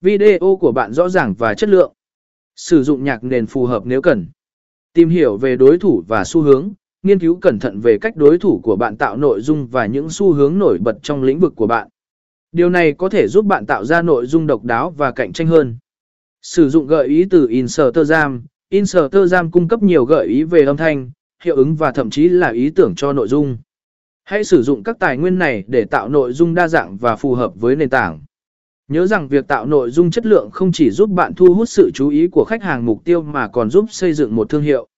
Video của bạn rõ ràng và chất lượng. Sử dụng nhạc nền phù hợp nếu cần. Tìm hiểu về đối thủ và xu hướng, nghiên cứu cẩn thận về cách đối thủ của bạn tạo nội dung và những xu hướng nổi bật trong lĩnh vực của bạn. Điều này có thể giúp bạn tạo ra nội dung độc đáo và cạnh tranh hơn. Sử dụng gợi ý từ Instagram. Instagram cung cấp nhiều gợi ý về âm thanh, hiệu ứng và thậm chí là ý tưởng cho nội dung. Hãy sử dụng các tài nguyên này để tạo nội dung đa dạng và phù hợp với nền tảng. Nhớ rằng việc tạo nội dung chất lượng không chỉ giúp bạn thu hút sự chú ý của khách hàng mục tiêu mà còn giúp xây dựng một thương hiệu.